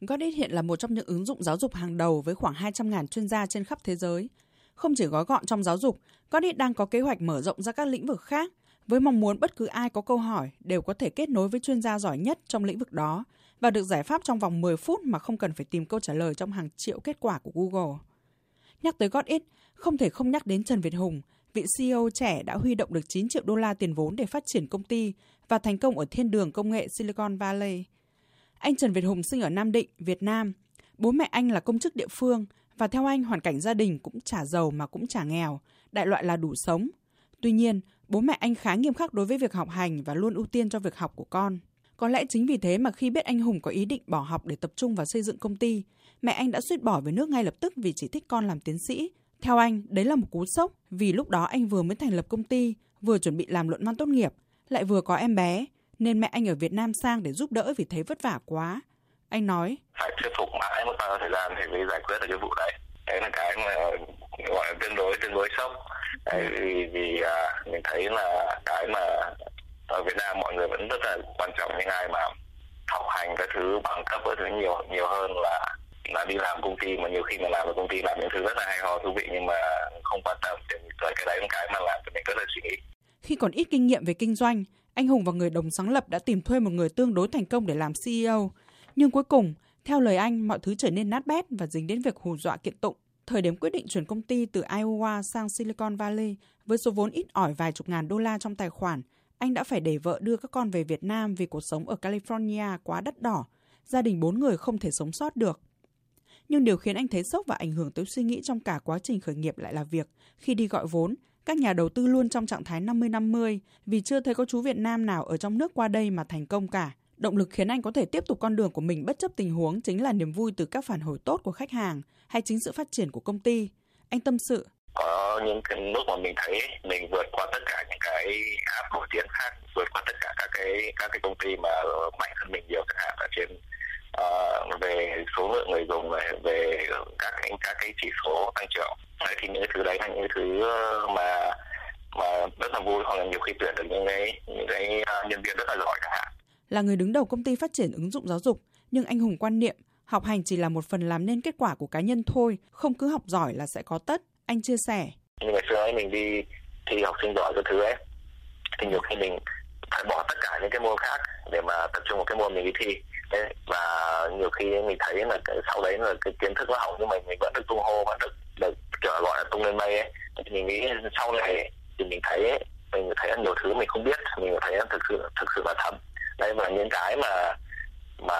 Godit hiện là một trong những ứng dụng giáo dục hàng đầu với khoảng 200.000 chuyên gia trên khắp thế giới. Không chỉ gói gọn trong giáo dục, Godit đang có kế hoạch mở rộng ra các lĩnh vực khác, với mong muốn bất cứ ai có câu hỏi đều có thể kết nối với chuyên gia giỏi nhất trong lĩnh vực đó và được giải pháp trong vòng 10 phút mà không cần phải tìm câu trả lời trong hàng triệu kết quả của Google. Nhắc tới Godit, không thể không nhắc đến Trần Việt Hùng, vị CEO trẻ đã huy động được 9 triệu đô la tiền vốn để phát triển công ty và thành công ở thiên đường công nghệ Silicon Valley. Anh Trần Việt Hùng sinh ở Nam Định, Việt Nam. Bố mẹ anh là công chức địa phương và theo anh hoàn cảnh gia đình cũng chả giàu mà cũng chả nghèo, đại loại là đủ sống. Tuy nhiên, bố mẹ anh khá nghiêm khắc đối với việc học hành và luôn ưu tiên cho việc học của con. Có lẽ chính vì thế mà khi biết anh Hùng có ý định bỏ học để tập trung vào xây dựng công ty, mẹ anh đã suýt bỏ về nước ngay lập tức vì chỉ thích con làm tiến sĩ. Theo anh, đấy là một cú sốc vì lúc đó anh vừa mới thành lập công ty, vừa chuẩn bị làm luận văn tốt nghiệp, lại vừa có em bé, nên mẹ anh ở Việt Nam sang để giúp đỡ vì thấy vất vả quá. Anh nói. Phải thuyết phục mãi một bao thời gian thì mới giải quyết được cái vụ đấy. Đấy là cái mà gọi là tương đối tương đối sốc. Đấy, vì vì à, mình thấy là cái mà ở Việt Nam mọi người vẫn rất là quan trọng những ai mà học hành các thứ bằng cấp các thứ nhiều nhiều hơn là là đi làm công ty mà nhiều khi mà làm ở công ty làm những thứ rất là hay ho thú vị nhưng mà không quan tâm thì cái đấy là cái mà làm cho mình rất là suy nghĩ khi còn ít kinh nghiệm về kinh doanh anh Hùng và người đồng sáng lập đã tìm thuê một người tương đối thành công để làm CEO. Nhưng cuối cùng, theo lời anh, mọi thứ trở nên nát bét và dính đến việc hù dọa kiện tụng. Thời điểm quyết định chuyển công ty từ Iowa sang Silicon Valley với số vốn ít ỏi vài chục ngàn đô la trong tài khoản, anh đã phải để vợ đưa các con về Việt Nam vì cuộc sống ở California quá đắt đỏ. Gia đình bốn người không thể sống sót được. Nhưng điều khiến anh thấy sốc và ảnh hưởng tới suy nghĩ trong cả quá trình khởi nghiệp lại là việc khi đi gọi vốn, các nhà đầu tư luôn trong trạng thái 50-50 vì chưa thấy có chú Việt Nam nào ở trong nước qua đây mà thành công cả. Động lực khiến anh có thể tiếp tục con đường của mình bất chấp tình huống chính là niềm vui từ các phản hồi tốt của khách hàng hay chính sự phát triển của công ty. Anh tâm sự. Có những cái lúc mà mình thấy mình vượt qua tất cả những cái app nổi tiếng khác, vượt qua tất cả các cái các cái công ty mà mạnh hơn mình nhiều chẳng hạn ở trên uh, về số lượng người dùng về, về các cái các cái chỉ số tăng trưởng đấy thì những thứ đấy là những thứ ờ, mà mà rất là vui hoặc là nhiều khi tuyển được những cái những cái ờ, nhân viên rất là giỏi chẳng hạn. Là người đứng đầu công ty phát triển ứng dụng giáo dục nhưng anh hùng quan niệm học hành chỉ là một phần làm nên kết quả của cá nhân thôi không cứ học giỏi là sẽ có tất. Anh chia sẻ. Như ngày xưa ấy mình đi thi học sinh giỏi cái thứ ấy thì nhiều khi mình phải bỏ tất cả những cái môn khác để mà tập trung vào cái môn mình đi thi. Đấy và nhiều khi mình thấy là cái, sau đấy là cái kiến thức nó hỏng nhưng mà mình vẫn được tung hô vẫn được kiểu gọi là tung lên mây ấy. Thì mình nghĩ sau này thì mình thấy ấy, mình thấy nhiều thứ mình không biết mình thấy thực sự thực sự là thầm đây là những cái mà mà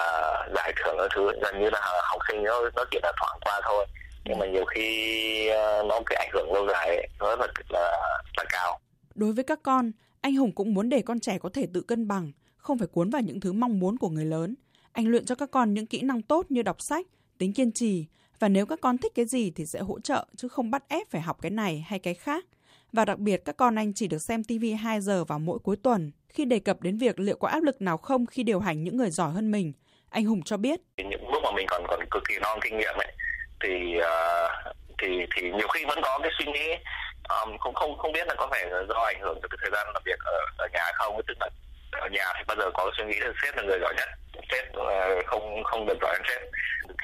giải thưởng ở thứ gần như là học sinh nó nó chỉ là thoảng qua thôi. Nhưng mà nhiều khi ờ, nó cái ảnh hưởng lâu dài ấy, nó rất là là cao. Đối với các con anh Hùng cũng muốn để con trẻ có thể tự cân bằng không phải cuốn vào những thứ mong muốn của người lớn. Anh luyện cho các con những kỹ năng tốt như đọc sách tính kiên trì và nếu các con thích cái gì thì sẽ hỗ trợ chứ không bắt ép phải học cái này hay cái khác. Và đặc biệt các con anh chỉ được xem TV 2 giờ vào mỗi cuối tuần. Khi đề cập đến việc liệu có áp lực nào không khi điều hành những người giỏi hơn mình, anh Hùng cho biết. Những lúc mà mình còn còn cực kỳ non kinh nghiệm ấy, thì uh, thì thì nhiều khi vẫn có cái suy nghĩ à, um, không không không biết là có phải do ảnh hưởng từ cái thời gian làm việc ở, ở nhà không tức là ở nhà thì bao giờ có suy nghĩ là sếp là người giỏi nhất sếp uh, không không được giỏi hơn sếp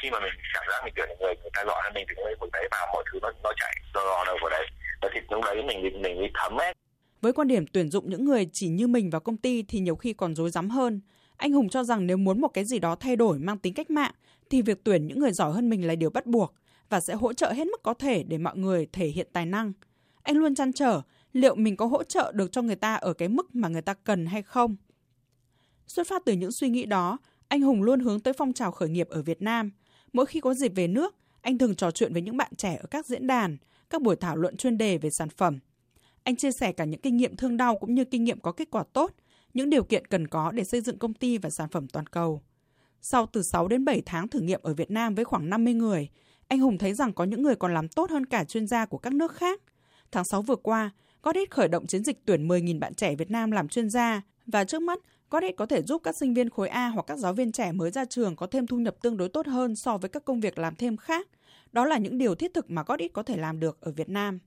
khi mà mình cảm giác mình tuyển người người ta giỏi là mình thì lấy vực đấy vào mọi thứ nó nó chạy do do đâu vào đấy và thì lúc đấy mình mình mình thấm hết với quan điểm tuyển dụng những người chỉ như mình vào công ty thì nhiều khi còn rối rắm hơn. Anh Hùng cho rằng nếu muốn một cái gì đó thay đổi mang tính cách mạng thì việc tuyển những người giỏi hơn mình là điều bắt buộc và sẽ hỗ trợ hết mức có thể để mọi người thể hiện tài năng. Anh luôn chăn trở liệu mình có hỗ trợ được cho người ta ở cái mức mà người ta cần hay không. Xuất phát từ những suy nghĩ đó, anh Hùng luôn hướng tới phong trào khởi nghiệp ở Việt Nam. Mỗi khi có dịp về nước, anh thường trò chuyện với những bạn trẻ ở các diễn đàn, các buổi thảo luận chuyên đề về sản phẩm. Anh chia sẻ cả những kinh nghiệm thương đau cũng như kinh nghiệm có kết quả tốt, những điều kiện cần có để xây dựng công ty và sản phẩm toàn cầu. Sau từ 6 đến 7 tháng thử nghiệm ở Việt Nam với khoảng 50 người, anh Hùng thấy rằng có những người còn làm tốt hơn cả chuyên gia của các nước khác. Tháng 6 vừa qua, Godit khởi động chiến dịch tuyển 10.000 bạn trẻ Việt Nam làm chuyên gia và trước mắt Codit có thể giúp các sinh viên khối A hoặc các giáo viên trẻ mới ra trường có thêm thu nhập tương đối tốt hơn so với các công việc làm thêm khác. Đó là những điều thiết thực mà Codit có thể làm được ở Việt Nam.